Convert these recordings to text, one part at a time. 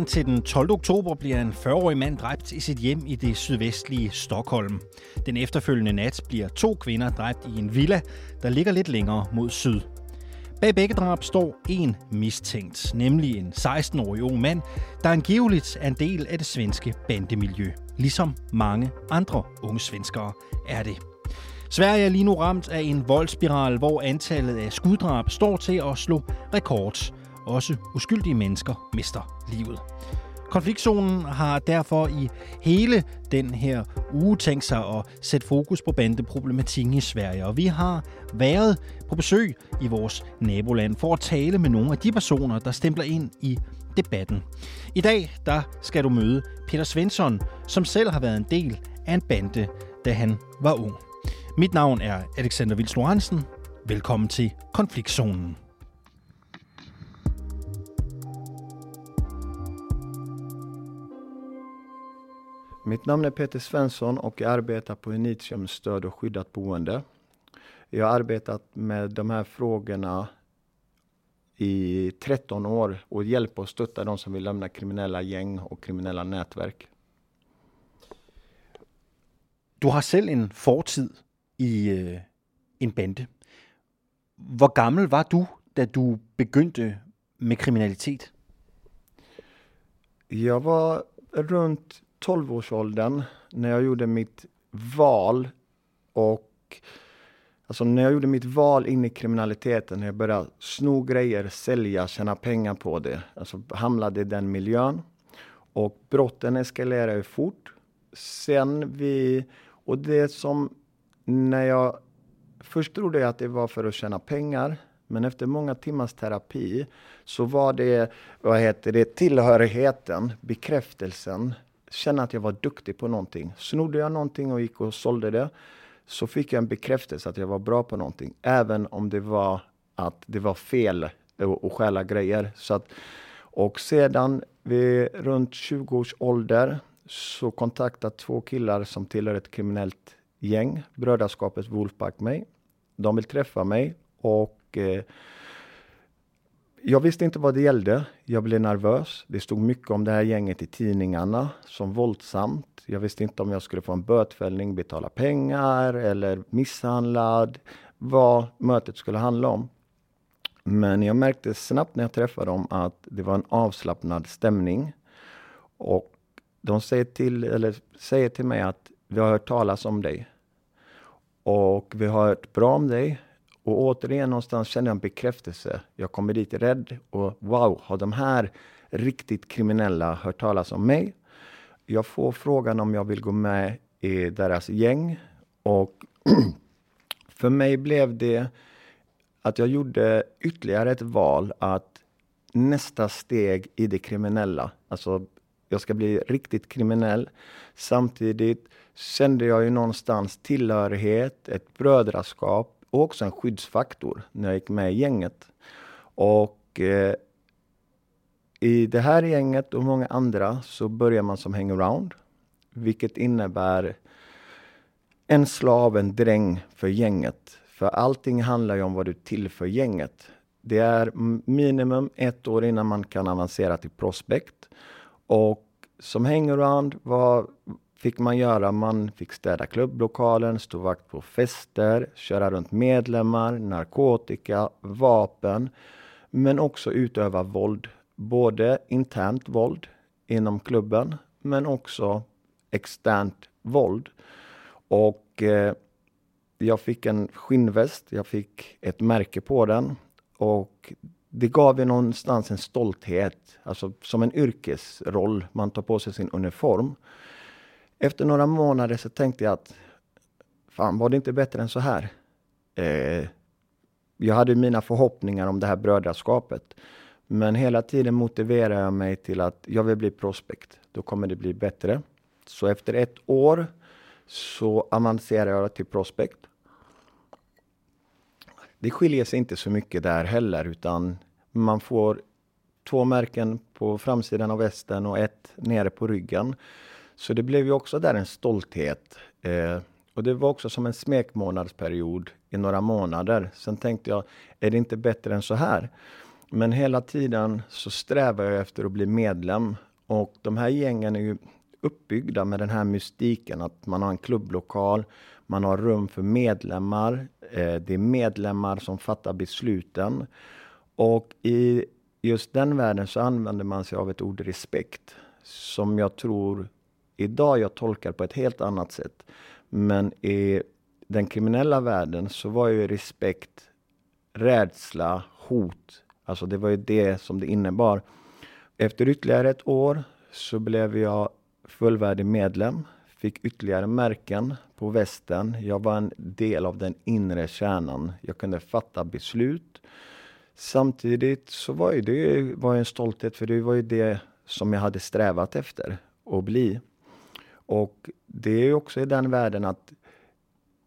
Natten til den 12. oktober bliver en 40-årig mand dræbt i sit hjem i det sydvestlige Stockholm. Den efterfølgende nat bliver to kvinder dræbt i en villa, der ligger lidt længere mod syd. Bag begge drab står en mistænkt, nemlig en 16-årig ung mand, der angiveligt er en del af det svenske bandemiljø, ligesom mange andre unge svenskere er det. Sverige er lige nu ramt af en voldspiral, hvor antallet af skuddrab står til at slå rekord. Også uskyldige mennesker mister livet. Konfliktzonen har derfor i hele den her uge tænkt sig at sætte fokus på bandeproblematikken i Sverige. Og vi har været på besøg i vores naboland for at tale med nogle af de personer, der stempler ind i debatten. I dag der skal du møde Peter Svensson, som selv har været en del af en bande, da han var ung. Mit navn er Alexander Vils Lorentzen. Velkommen til Konfliktzonen. Mitt namn är Peter Svensson och jag arbetar på Initium stöd och skyddat boende. Jag har arbetat med de här frågorna i 13 år och hjälper och stöttar de som vill lämna kriminella gäng och kriminella nätverk. Du har selv en fortid i øh, en bande. Hvor gammel var du, da du begyndte med kriminalitet? Jag var runt 12-årsåldern när jag gjorde mitt val och alltså när jag gjorde mitt val in i kriminaliteten, när jag började sno grejer, sälja, tjäna pengar på det. Alltså hamnade i den miljön. Och brotten eskalerade fort. Sen vi, och det som när jag först trodde jag att det var för att tjäna pengar. Men efter många timmars terapi så var det, vad heter det, tillhörigheten, bekräftelsen, känna att jag var duktig på någonting. Snodde jag någonting och gick och sålde det så fick jag en bekräftelse att jag var bra på någonting. Även om det var att det var fel att stjäla grejer. Så att, och sedan vid runt 20 års ålder så kontaktade två killar som tillhör ett kriminellt gäng, Brödraskapet Wolfpack mig. De vill träffa mig och eh, jag visste inte vad det gällde. Jag blev nervös. Det stod mycket om det här gänget i tidningarna som våldsamt. Jag visste inte om jag skulle få en bötfällning, betala pengar eller misshandlad. Vad mötet skulle handla om. Men jag märkte snabbt när jag träffade dem att det var en avslappnad stämning. Och de säger till, eller säger till mig att vi har hört talas om dig. Och vi har hört bra om dig. Och återigen någonstans känner jag en bekräftelse. Jag kommer dit rädd och wow, har de här riktigt kriminella hört talas om mig? Jag får frågan om jag vill gå med i deras gäng och för mig blev det att jag gjorde ytterligare ett val att nästa steg i det kriminella, alltså jag ska bli riktigt kriminell. Samtidigt kände jag ju någonstans tillhörighet, ett brödraskap och också en skyddsfaktor när jag gick med i gänget. Och eh, i det här gänget och många andra så börjar man som hangaround, vilket innebär en slav, en dräng för gänget. För allting handlar ju om vad du tillför gänget. Det är minimum ett år innan man kan avancera till prospect. Och som hangaround vad, fick man göra. Man fick städa klubblokalen, stå vakt på fester, köra runt medlemmar, narkotika, vapen, men också utöva våld. Både internt våld inom klubben, men också externt våld. Och eh, jag fick en skinnväst, jag fick ett märke på den och det gav ju någonstans en stolthet, alltså som en yrkesroll. Man tar på sig sin uniform. Efter några månader så tänkte jag att fan, var det inte bättre än så här? Eh, jag hade mina förhoppningar om det här brödraskapet. Men hela tiden motiverade jag mig till att jag vill bli prospect. Då kommer det bli bättre. Så efter ett år så avancerade jag till prospect. Det skiljer sig inte så mycket där heller, utan man får två märken på framsidan av västen och ett nere på ryggen. Så det blev ju också där en stolthet. Eh, och det var också som en smekmånadsperiod i några månader. Sen tänkte jag, är det inte bättre än så här? Men hela tiden så strävar jag efter att bli medlem Och de här gängen är ju uppbyggda med den här mystiken att man har en klubblokal, man har rum för medlemmar, eh, det är medlemmar som fattar besluten. Och i just den världen så använder man sig av ett ord respekt som jag tror idag jag tolkar på ett helt annat sätt. Men i den kriminella världen så var ju respekt rädsla, hot. Alltså det var ju det som det innebar. Efter ytterligare ett år så blev jag fullvärdig medlem, fick ytterligare märken på västen. Jag var en del av den inre kärnan. Jag kunde fatta beslut. Samtidigt så var ju det var en stolthet, för det var ju det som jag hade strävat efter att bli. Och det är också i den världen att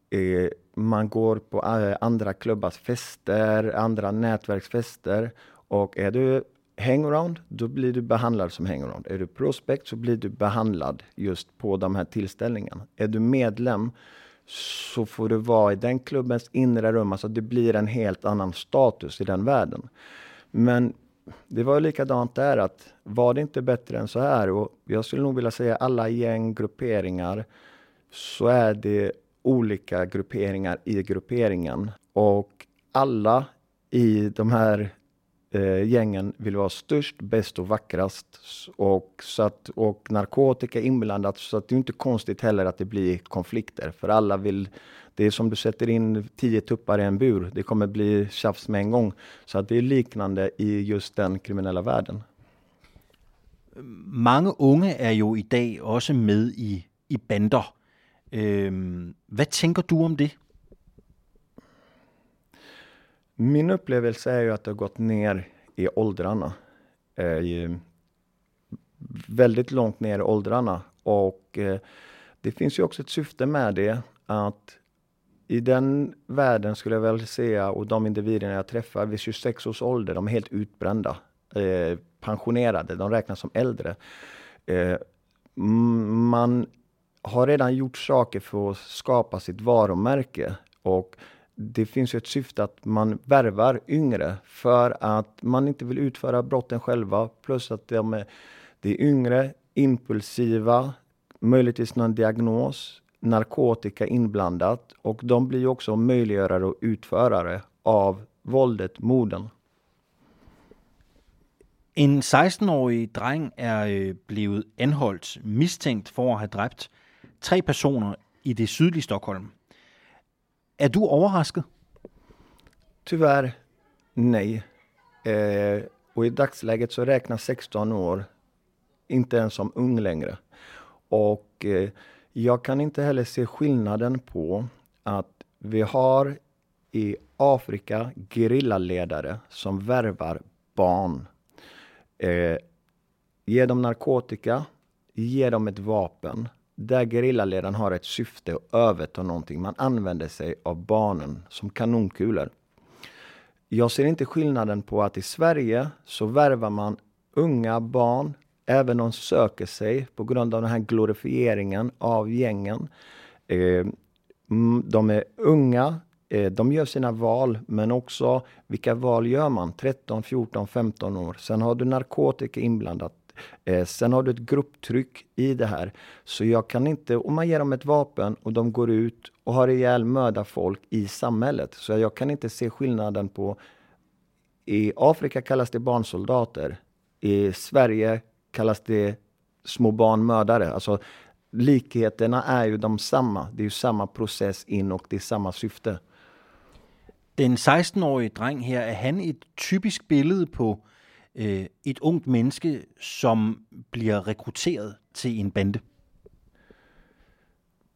eh, man går på eh, andra klubbars fester, andra nätverksfester och är du hangaround, då blir du behandlad som hangaround. Är du prospect så blir du behandlad just på de här tillställningarna. Är du medlem så får du vara i den klubbens inre rum, alltså det blir en helt annan status i den världen. Men det var likadant där att var det inte bättre än så här? Och jag skulle nog vilja säga alla gäng, grupperingar, så är det olika grupperingar i grupperingen. Och alla i de här eh, gängen vill vara störst, bäst och vackrast. Och, så att, och narkotika inblandat, så att det är inte konstigt heller att det blir konflikter. För alla vill, det är som du sätter in tio tuppar i en bur, det kommer bli tjafs med en gång. Så att det är liknande i just den kriminella världen. Många unga är ju idag också med i, i bander. Ehm, vad tänker du om det? Min upplevelse är ju att det har gått ner i åldrarna. Eh, väldigt långt ner i åldrarna. Och eh, det finns ju också ett syfte med det. Att i den världen skulle jag väl säga, och de individerna jag träffar vid 26 års ålder, de är helt utbrända. Eh, pensionerade, de räknas som äldre. Eh, man har redan gjort saker för att skapa sitt varumärke. Och det finns ju ett syfte att man värvar yngre för att man inte vill utföra brotten själva. Plus att de är, de är yngre, impulsiva, möjligtvis någon diagnos, narkotika inblandat och de blir ju också möjliggörare och utförare av våldet, morden. En 16-årig dreng är blivit øh, blevet anholdt mistænkt for at have tre personer i det sydliga Stockholm. Är du överraskad? Tyvärr nej. Eh, och i dagsläget så räknas 16 år inte ens som ung längre. Och eh, jag kan inte heller se skillnaden på att vi har i Afrika gerillaledare som värvar barn. Eh, ger dem narkotika, ger dem ett vapen där gerillaledaren har ett syfte att överta någonting. Man använder sig av barnen som kanonkulor. Jag ser inte skillnaden på att i Sverige så värvar man unga barn, även de söker sig på grund av den här glorifieringen av gängen. Eh, mm, de är unga, eh, de gör sina val, men också vilka val gör man? 13, 14, 15 år. Sen har du narkotika inblandat. Eh, sen har du ett grupptryck i det här. Så jag kan inte, om man ger dem ett vapen och de går ut och har ihjäl mördar folk i samhället. Så jag kan inte se skillnaden på i Afrika kallas det barnsoldater. I Sverige kallas det små barnmördare. Alltså, likheterna är ju de samma. Det är ju samma process in och det är samma syfte. Den 16-årige dreng här, är han ett typisk bild på øh, et ungt menneske, som bliver rekrutteret till en bande?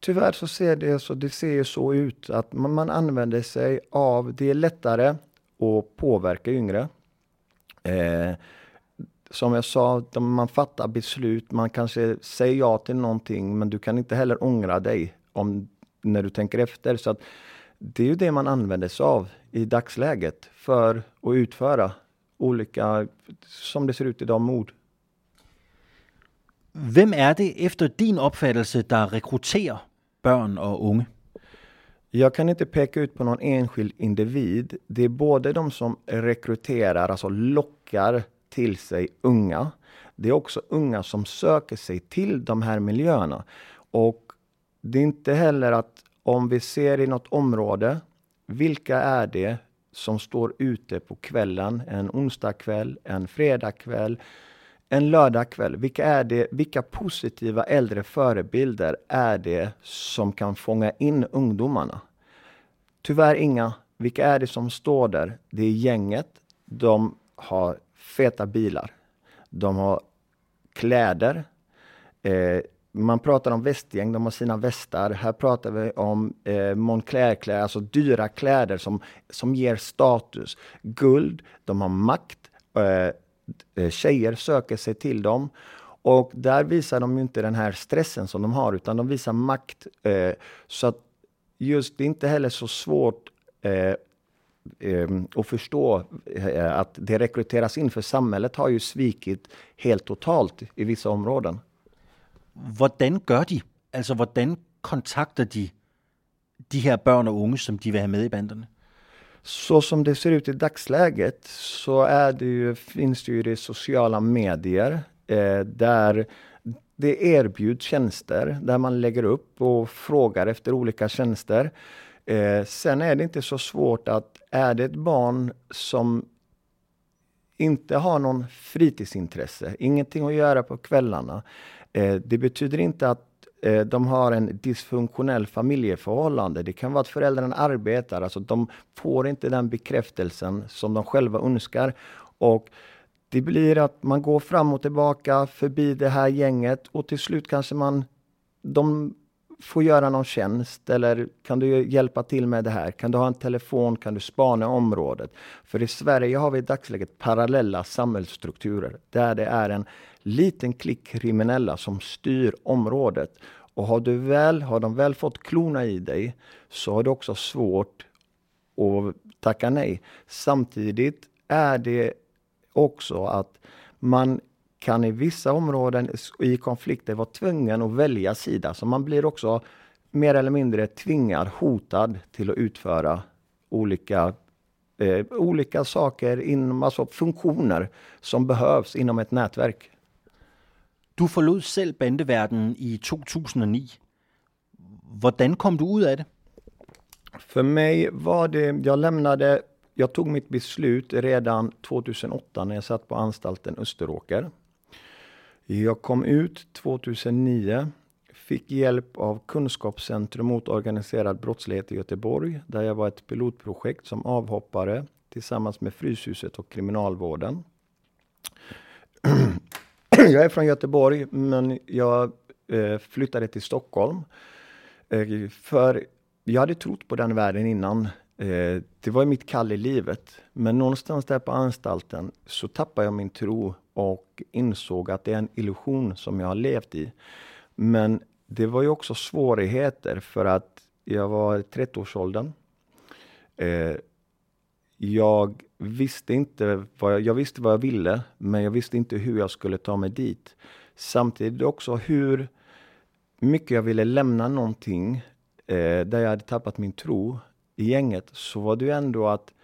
Tyvärr så ser det så, det ser så ut att man, man använder sig av, det är lättare att påverka yngre. Eh, som jag sa, man fattar beslut, man kanske säger ja till någonting men du kan inte heller ångra dig om, när du tänker efter. Så att det är ju det man använder sig av i dagsläget för att utföra olika, som det ser ut idag, mord. Vem är det efter din uppfattelse där rekryterar barn och unga? Jag kan inte peka ut på någon enskild individ. Det är både de som rekryterar, alltså lockar till sig unga. det är också unga som söker sig till de här miljöerna. Och det är inte heller att om vi ser i något område, vilka är det som står ute på kvällen, en onsdagkväll, en fredagkväll, en lördagkväll. Vilka, är det, vilka positiva äldre förebilder är det som kan fånga in ungdomarna? Tyvärr inga. Vilka är det som står där? Det är gänget. De har feta bilar. De har kläder. Eh, man pratar om västgäng, de har sina västar. Här pratar vi om eh, Moncler-kläder, alltså dyra kläder som, som ger status. Guld, de har makt. Eh, eh tjejer söker sig till dem. Och där visar de inte den här stressen som de har, utan de visar makt. Eh, så att just det är inte heller så svårt eh, och att förstå eh, att det rekryteras in, för samhället har ju svikit helt totalt i vissa områden. Hvordan gør de? Altså, hvordan kontakter de de her børn og unge, som de vil have med i banderne? Så som det ser ut i dagsläget så är det ju, finns det ju det sociala medier eh, där det erbjuds tjänster där man lägger upp och frågar efter olika tjänster. Eh, sen är det inte så svårt att är det ett barn som inte har någon fritidsintresse, ingenting att göra på kvällarna. Eh, det betyder inte att eh, de har en dysfunktionell familjeförhållande. Det kan vara att föräldrarna arbetar, alltså de får inte den bekräftelsen som de själva önskar. Och det blir att man går fram och tillbaka förbi det här gänget och till slut kanske man de får göra någon tjänst eller kan du hjälpa till med det här? Kan du ha en telefon? Kan du spana området? För i Sverige har vi i dagsläget parallella samhällsstrukturer där det är en liten klick kriminella som styr området. Och har, du väl, har de väl fått klona i dig så har du också svårt att tacka nej. Samtidigt är det också att man kan i vissa områden i konflikter vara tvungen att välja sida. Så man blir också mer eller mindre tvingad, hotad till att utföra olika, eh, olika saker, inom, alltså funktioner som behövs inom ett nätverk. Du forlod selv bandeverdenen i 2009. Hvordan kom du ud af det? För mig var det, jag lämnade, jag tog mitt beslut redan 2008 när jag satt på anstalten Österåker. Jag kom ut 2009, fick hjälp av Kunskapscentrum mot organiserad brottslighet i Göteborg, där jag var ett pilotprojekt som avhoppare tillsammans med Fryshuset och Kriminalvården. jag är från Göteborg, men jag eh, flyttade till Stockholm. Eh, för jag hade trott på den världen innan. Eh, det var mitt kall i livet. Men någonstans där på anstalten så tappade jag min tro och insåg att det är en illusion som jag har levt i. Men det var ju också svårigheter för att jag var i 30-årsåldern. Eh, jag visste inte vad jag, jag, visste vad jag ville, men jag visste inte hur jag skulle ta mig dit. Samtidigt också hur mycket jag ville lämna någonting eh, där jag hade tappat min tro i gänget, så var det ju ändå att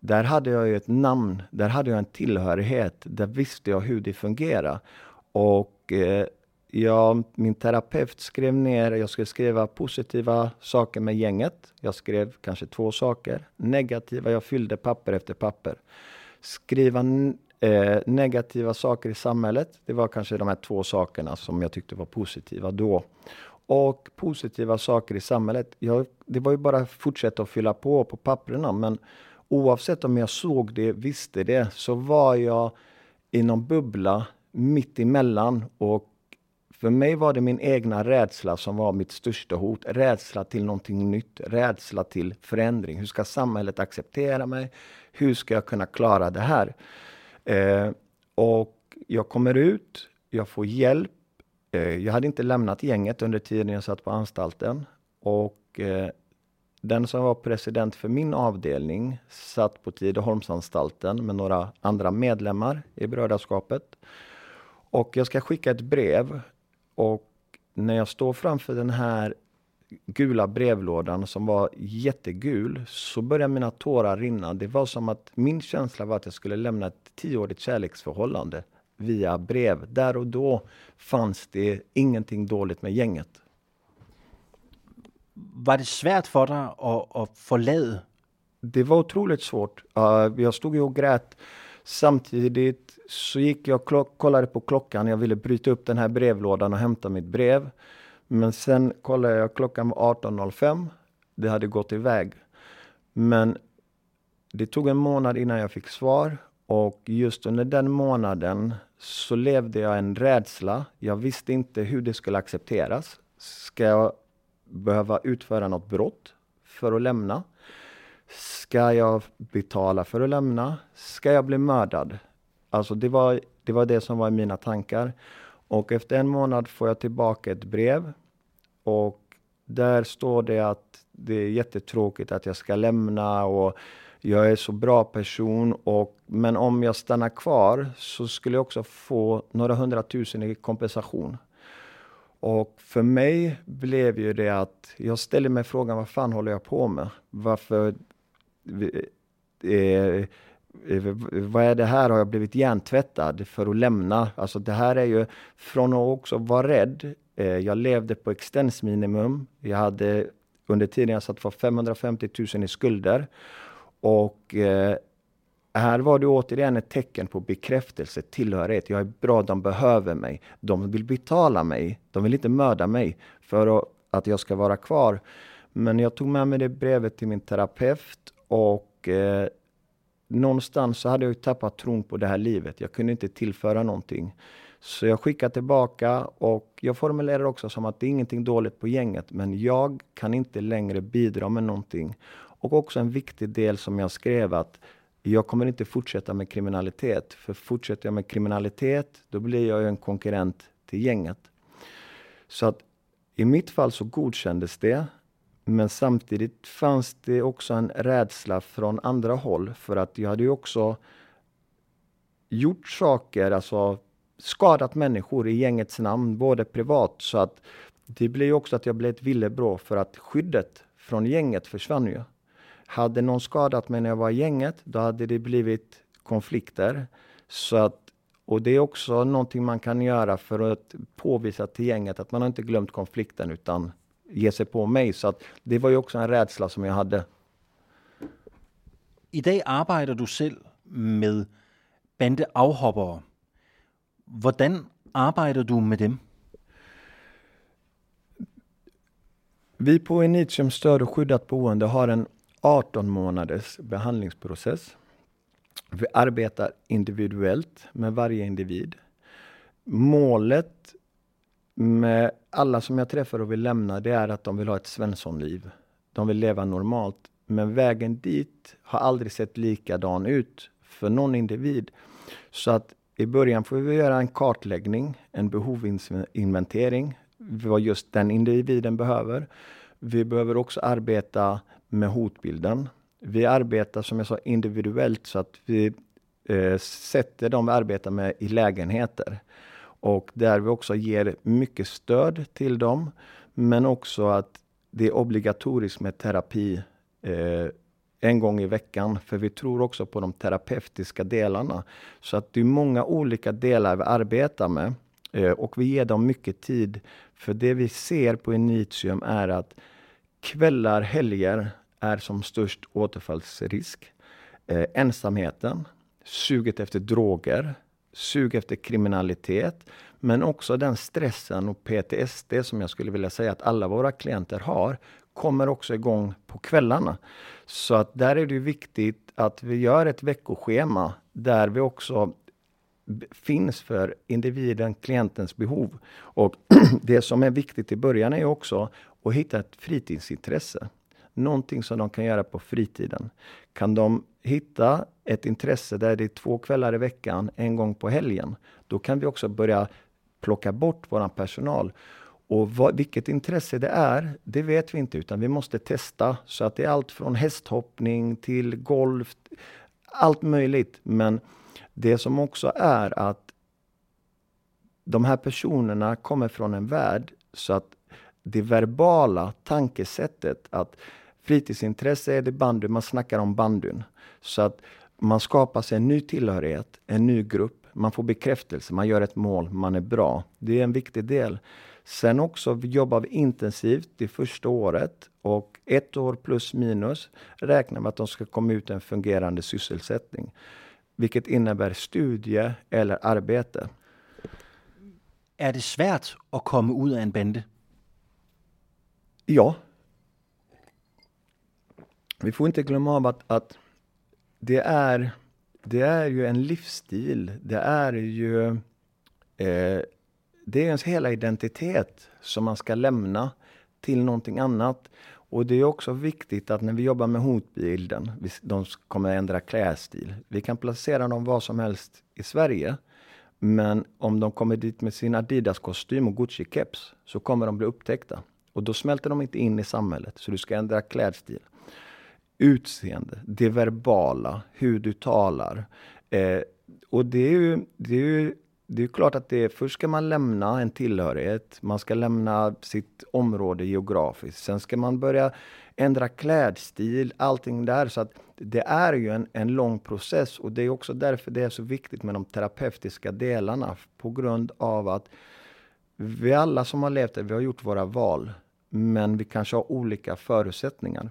där hade jag ju ett namn, där hade jag en tillhörighet, där visste jag hur det fungerar. Och eh, jag, min terapeut skrev ner, jag skulle skriva positiva saker med gänget. Jag skrev kanske två saker. Negativa, jag fyllde papper efter papper. Skriva eh, negativa saker i samhället, det var kanske de här två sakerna som jag tyckte var positiva då. Och positiva saker i samhället, jag, det var ju bara att fortsätta att fylla på på papperna, men oavsett om jag såg det, visste det, så var jag i någon bubbla mitt emellan och för mig var det min egna rädsla som var mitt största hot. Rädsla till någonting nytt, rädsla till förändring. Hur ska samhället acceptera mig? Hur ska jag kunna klara det här? Eh, och jag kommer ut, jag får hjälp. Eh, jag hade inte lämnat gänget under tiden jag satt på anstalten. Och eh, den som var president för min avdelning satt på Tidaholmsanstalten med några andra medlemmar i brödraskapet. Och jag ska skicka ett brev och när jag står framför den här gula brevlådan som var jättegul så började mina tårar rinna. Det var som att min känsla var att jag skulle lämna ett tioårigt kärleksförhållande via brev. Där och då fanns det ingenting dåligt med gänget. Var det svårt för dig att, att förlade? Det var otroligt svårt. Jag stod ju och grät. Samtidigt så gick jag och kollade på klockan. Jag ville bryta upp den här brevlådan och hämta mitt brev. Men sen kollade jag, klockan var 18.05. Det hade gått iväg. Men det tog en månad innan jag fick svar och just under den månaden så levde jag en rädsla. Jag visste inte hur det skulle accepteras. Ska jag behöva utföra något brott för att lämna? Ska jag betala för att lämna? Ska jag bli mördad? Alltså det var, det var det som var i mina tankar. Och efter en månad får jag tillbaka ett brev. Och där står det att det är jättetråkigt att jag ska lämna och jag är så bra person. Och, men om jag stannar kvar så skulle jag också få några hundratusen i kompensation. Och för mig blev ju det att jag ställer mig frågan, vad fan håller jag på med? Varför eh, Eh, vad är det här? Har jag blivit hjärntvättad för att lämna? Alltså det här är ju från att också vara rädd. Eh, jag levde på extensminimum. Jag hade under tiden jag satt för 550 000 i skulder. Och eh, här var det återigen ett tecken på bekräftelse, tillhörighet. Jag är bra, de behöver mig. De vill betala mig. De vill inte mörda mig för att jag ska vara kvar. Men jag tog med mig det brevet till min terapeut och någonstans så hade jag tappat tron på det här livet. Jag kunde inte tillföra någonting. Så jag skickade tillbaka och jag formulerade också som att det är ingenting dåligt på gänget, men jag kan inte längre bidra med någonting. Och också en viktig del som jag skrev att jag kommer inte fortsätta med kriminalitet. För fortsätter jag med kriminalitet, då blir jag en konkurrent till gänget. Så att i mitt fall så godkändes det. Men samtidigt fanns det också en rädsla från andra håll för att jag hade ju också gjort saker, alltså skadat människor i gängets namn, både privat så att det blev också att jag blev ett villebråd för att skyddet från gänget försvann ju. Hade någon skadat mig när jag var i gänget, då hade det blivit konflikter. Så att, och det är också någonting man kan göra för att påvisa till gänget att man har inte glömt konflikten utan ge sig på mig. Så att det var ju också en rädsla som jag hade. Idag arbetar du själv med bandeavhoppere. Hur arbetar du med dem? Vi på Initium stöd och skyddat boende har en 18 månaders behandlingsprocess. Vi arbetar individuellt med varje individ. Målet med alla som jag träffar och vill lämna, det är att de vill ha ett Svenssonliv. De vill leva normalt. Men vägen dit har aldrig sett likadan ut för någon individ. Så att i början får vi göra en kartläggning, en behovsinventering, vad just den individen behöver. Vi behöver också arbeta med hotbilden. Vi arbetar som jag sa individuellt så att vi eh, sätter de vi arbetar med i lägenheter. Och där vi också ger mycket stöd till dem. Men också att det är obligatoriskt med terapi eh, en gång i veckan. För vi tror också på de terapeutiska delarna. Så att det är många olika delar vi arbetar med. Eh, och vi ger dem mycket tid. För det vi ser på Initium är att kvällar, helger är som störst återfallsrisk. Eh, ensamheten, suget efter droger, sug efter kriminalitet, men också den stressen och PTSD som jag skulle vilja säga att alla våra klienter har, kommer också igång på kvällarna. Så att där är det viktigt att vi gör ett veckoschema där vi också finns för individen, klientens behov. Och det som är viktigt i början är också att hitta ett fritidsintresse. Någonting som de kan göra på fritiden. Kan de hitta ett intresse där det är två kvällar i veckan, en gång på helgen, då kan vi också börja plocka bort vår personal. Och vad, vilket intresse det är, det vet vi inte, utan vi måste testa. Så att det är allt från hästhoppning till golf, allt möjligt. Men det som också är att de här personerna kommer från en värld så att det verbala tankesättet att fritidsintresse är det bandy, man snackar om bandyn. Så att man skapar sig en ny tillhörighet, en ny grupp. Man får bekräftelse, man gör ett mål, man är bra. Det är en viktig del. Sen också jobbar vi intensivt det första året och ett år plus minus räknar med att de ska komma ut en fungerande sysselsättning. Vilket innebär studie eller arbete. Är det svårt att komma ut av en bande? Ja. Vi får inte glömma av att, att det, är, det är ju en livsstil. Det är ju eh, det är ens hela identitet som man ska lämna till någonting annat. Och det är också viktigt att när vi jobbar med hotbilden, de kommer ändra klädstil. Vi kan placera dem var som helst i Sverige. Men om de kommer dit med sin Adidas-kostym och Gucci-keps så kommer de bli upptäckta. Och då smälter de inte in i samhället. Så du ska ändra klädstil. Utseende, det verbala, hur du talar. Eh, och det är ju, det är ju det är klart att det först ska man lämna en tillhörighet. Man ska lämna sitt område geografiskt. Sen ska man börja ändra klädstil, allting där. Så att det är ju en, en lång process och det är också därför det är så viktigt med de terapeutiska delarna. På grund av att vi alla som har levt det, vi har gjort våra val. Men vi kanske har olika förutsättningar.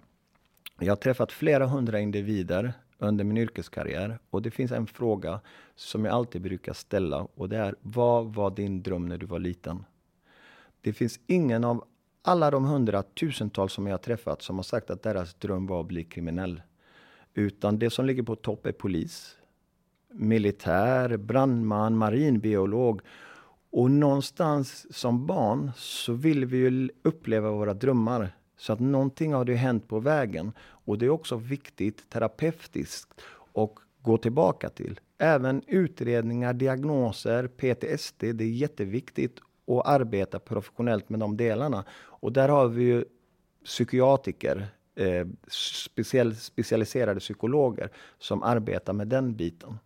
Jag har träffat flera hundra individer under min yrkeskarriär. Och det finns en fråga som jag alltid brukar ställa och det är vad var din dröm när du var liten? Det finns ingen av alla de hundratusentals som jag har träffat som har sagt att deras dröm var att bli kriminell. Utan det som ligger på topp är polis, militär, brandman, marinbiolog. Och någonstans som barn så vill vi ju uppleva våra drömmar. Så att någonting har ju hänt på vägen. Och det är också viktigt terapeutiskt och gå tillbaka till. Även utredningar, diagnoser, PTSD, det är jätteviktigt att arbeta professionellt med de delarna. Och där har vi ju psykiatriker, eh, speciell, specialiserade psykologer som arbetar med den biten.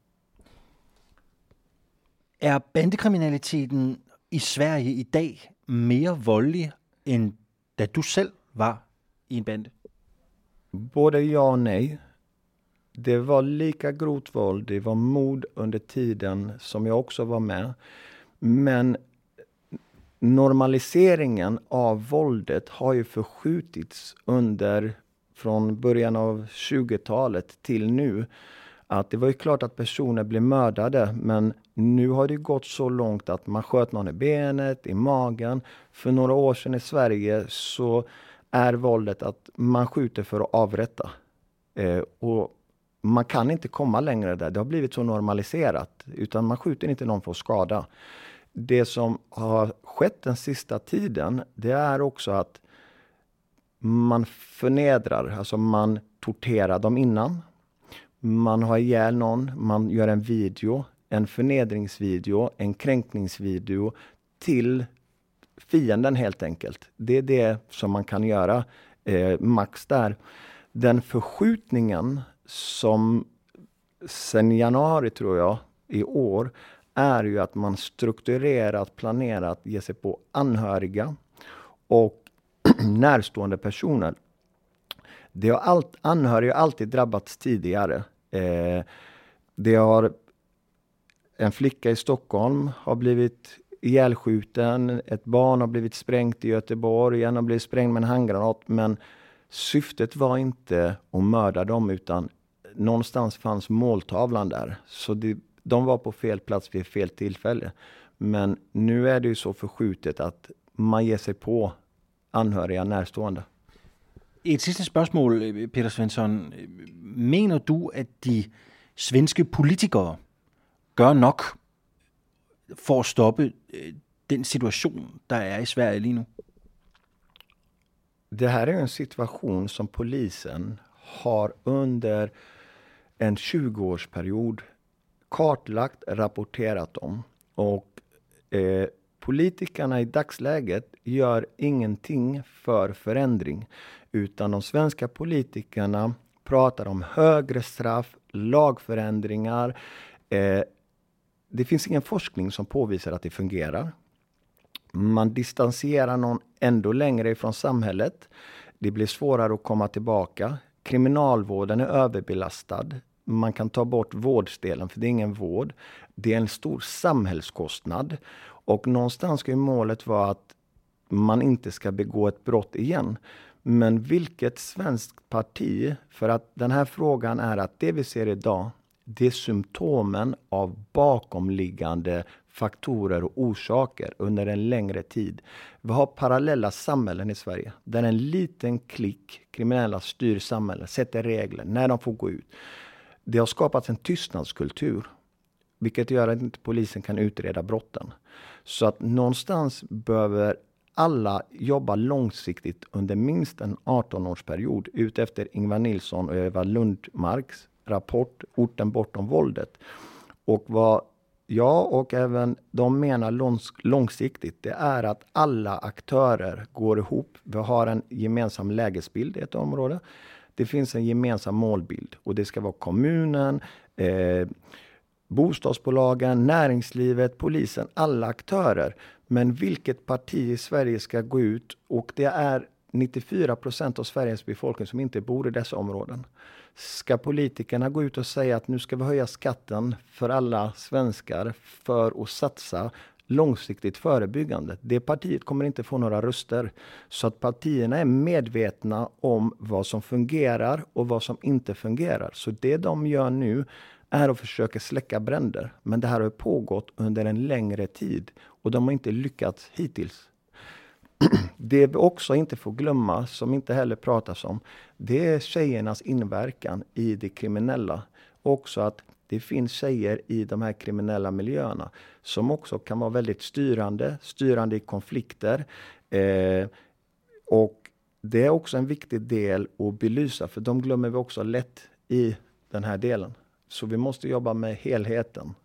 Är bandekriminaliteten i Sverige idag mer våldig än da du själv var i en band? Både ja och nej. Det var lika grovt våld, det var mord under tiden som jag också var med. Men normaliseringen av våldet har ju förskjutits under från början av 20-talet till nu. Att det var ju klart att personer blev mördade, men nu har det gått så långt att man sköt någon i benet, i magen. För några år sedan i Sverige så är våldet att man skjuter för att avrätta. Eh, och man kan inte komma längre där. Det har blivit så normaliserat. Utan man skjuter inte någon för att skada. Det som har skett den sista tiden, det är också att man förnedrar, alltså man torterar dem innan. Man har ihjäl någon, man gör en video, en förnedringsvideo, en kränkningsvideo till fienden helt enkelt. Det är det som man kan göra eh, max där. Den förskjutningen som sen januari tror jag i år är ju att man strukturerat planerat ge sig på anhöriga och närstående personer. Det har allt, anhöriga har alltid drabbats tidigare. Eh, det har en flicka i Stockholm har blivit ihjälskjuten, ett barn har blivit sprängt i Göteborg, en har blivit sprängd med en handgranat. Men syftet var inte att mörda dem utan någonstans fanns måltavlan där. Så det, de var på fel plats vid fel tillfälle. Men nu är det ju så förskjutet att man ger sig på anhöriga närstående. Ett sista spörsmål, Peter Svensson. menar du, att de svenska politikerna gör nog for at stoppe øh, den situation, der är i Sverige lige nu? Det här är en situation som polisen har under en 20-årsperiod kartlagt, rapporterat om. Och eh, politikerna i dagsläget gör ingenting för förändring. Utan de svenska politikerna pratar om högre straff, lagförändringar, eh, det finns ingen forskning som påvisar att det fungerar. Man distanserar någon ändå längre ifrån samhället. Det blir svårare att komma tillbaka. Kriminalvården är överbelastad. man kan ta bort vårdsdelen, för det är ingen vård. Det är en stor samhällskostnad. Och någonstans ska ju målet vara att man inte ska begå ett brott igen. Men vilket svenskt parti, för att den här frågan är att det vi ser idag, det är symptomen av bakomliggande faktorer och orsaker under en längre tid. Vi har parallella samhällen i Sverige där en liten klick kriminella styr samhället, sätter regler när de får gå ut. Det har skapats en tystnadskultur, vilket gör att inte polisen kan utreda brotten. Så att någonstans behöver alla jobba långsiktigt under minst en 18-årsperiod utefter Ingvar Nilsson och Eva Lundmarks rapport Orten bortom våldet. Och vad jag och även de menar långs långsiktigt, det är att alla aktörer går ihop. Vi har en gemensam lägesbild i ett område. Det finns en gemensam målbild och det ska vara kommunen, eh, bostadsbolagen, näringslivet, polisen, alla aktörer. Men vilket parti i Sverige ska gå ut och det är 94 procent av Sveriges befolkning som inte bor i dessa områden. Ska politikerna gå ut och säga att nu ska vi höja skatten för alla svenskar för att satsa långsiktigt förebyggande. Det partiet kommer inte få några röster. Så att partierna är medvetna om vad som fungerar och vad som inte fungerar. Så det de gör nu är att försöka släcka bränder. Men det här har pågått under en längre tid och de har inte lyckats hittills. Det vi också inte får glömma, som inte heller pratas om, det är tjejernas inverkan i det kriminella. Också att det finns tjejer i de här kriminella miljöerna som också kan vara väldigt styrande, styrande i konflikter. Eh, och det är också en viktig del att belysa, för de glömmer vi också lätt i den här delen. Så vi måste jobba med helheten.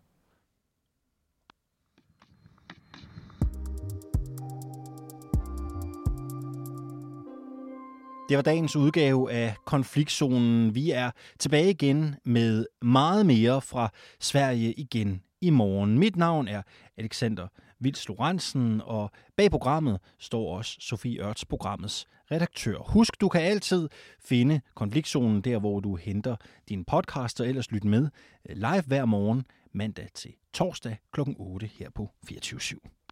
Det var dagens udgave af Konfliktzonen. Vi er tilbage igen med meget mere fra Sverige igen i morgen. Mit navn er Alexander Vils Lorentzen, og bag programmet står også Sofie Ørts, programmets redaktør. Husk, du kan altid finde Konfliktzonen der, hvor du henter din podcast, og ellers lyt med øh, live hver morgen mandag til torsdag kl. 8 her på 24 /7.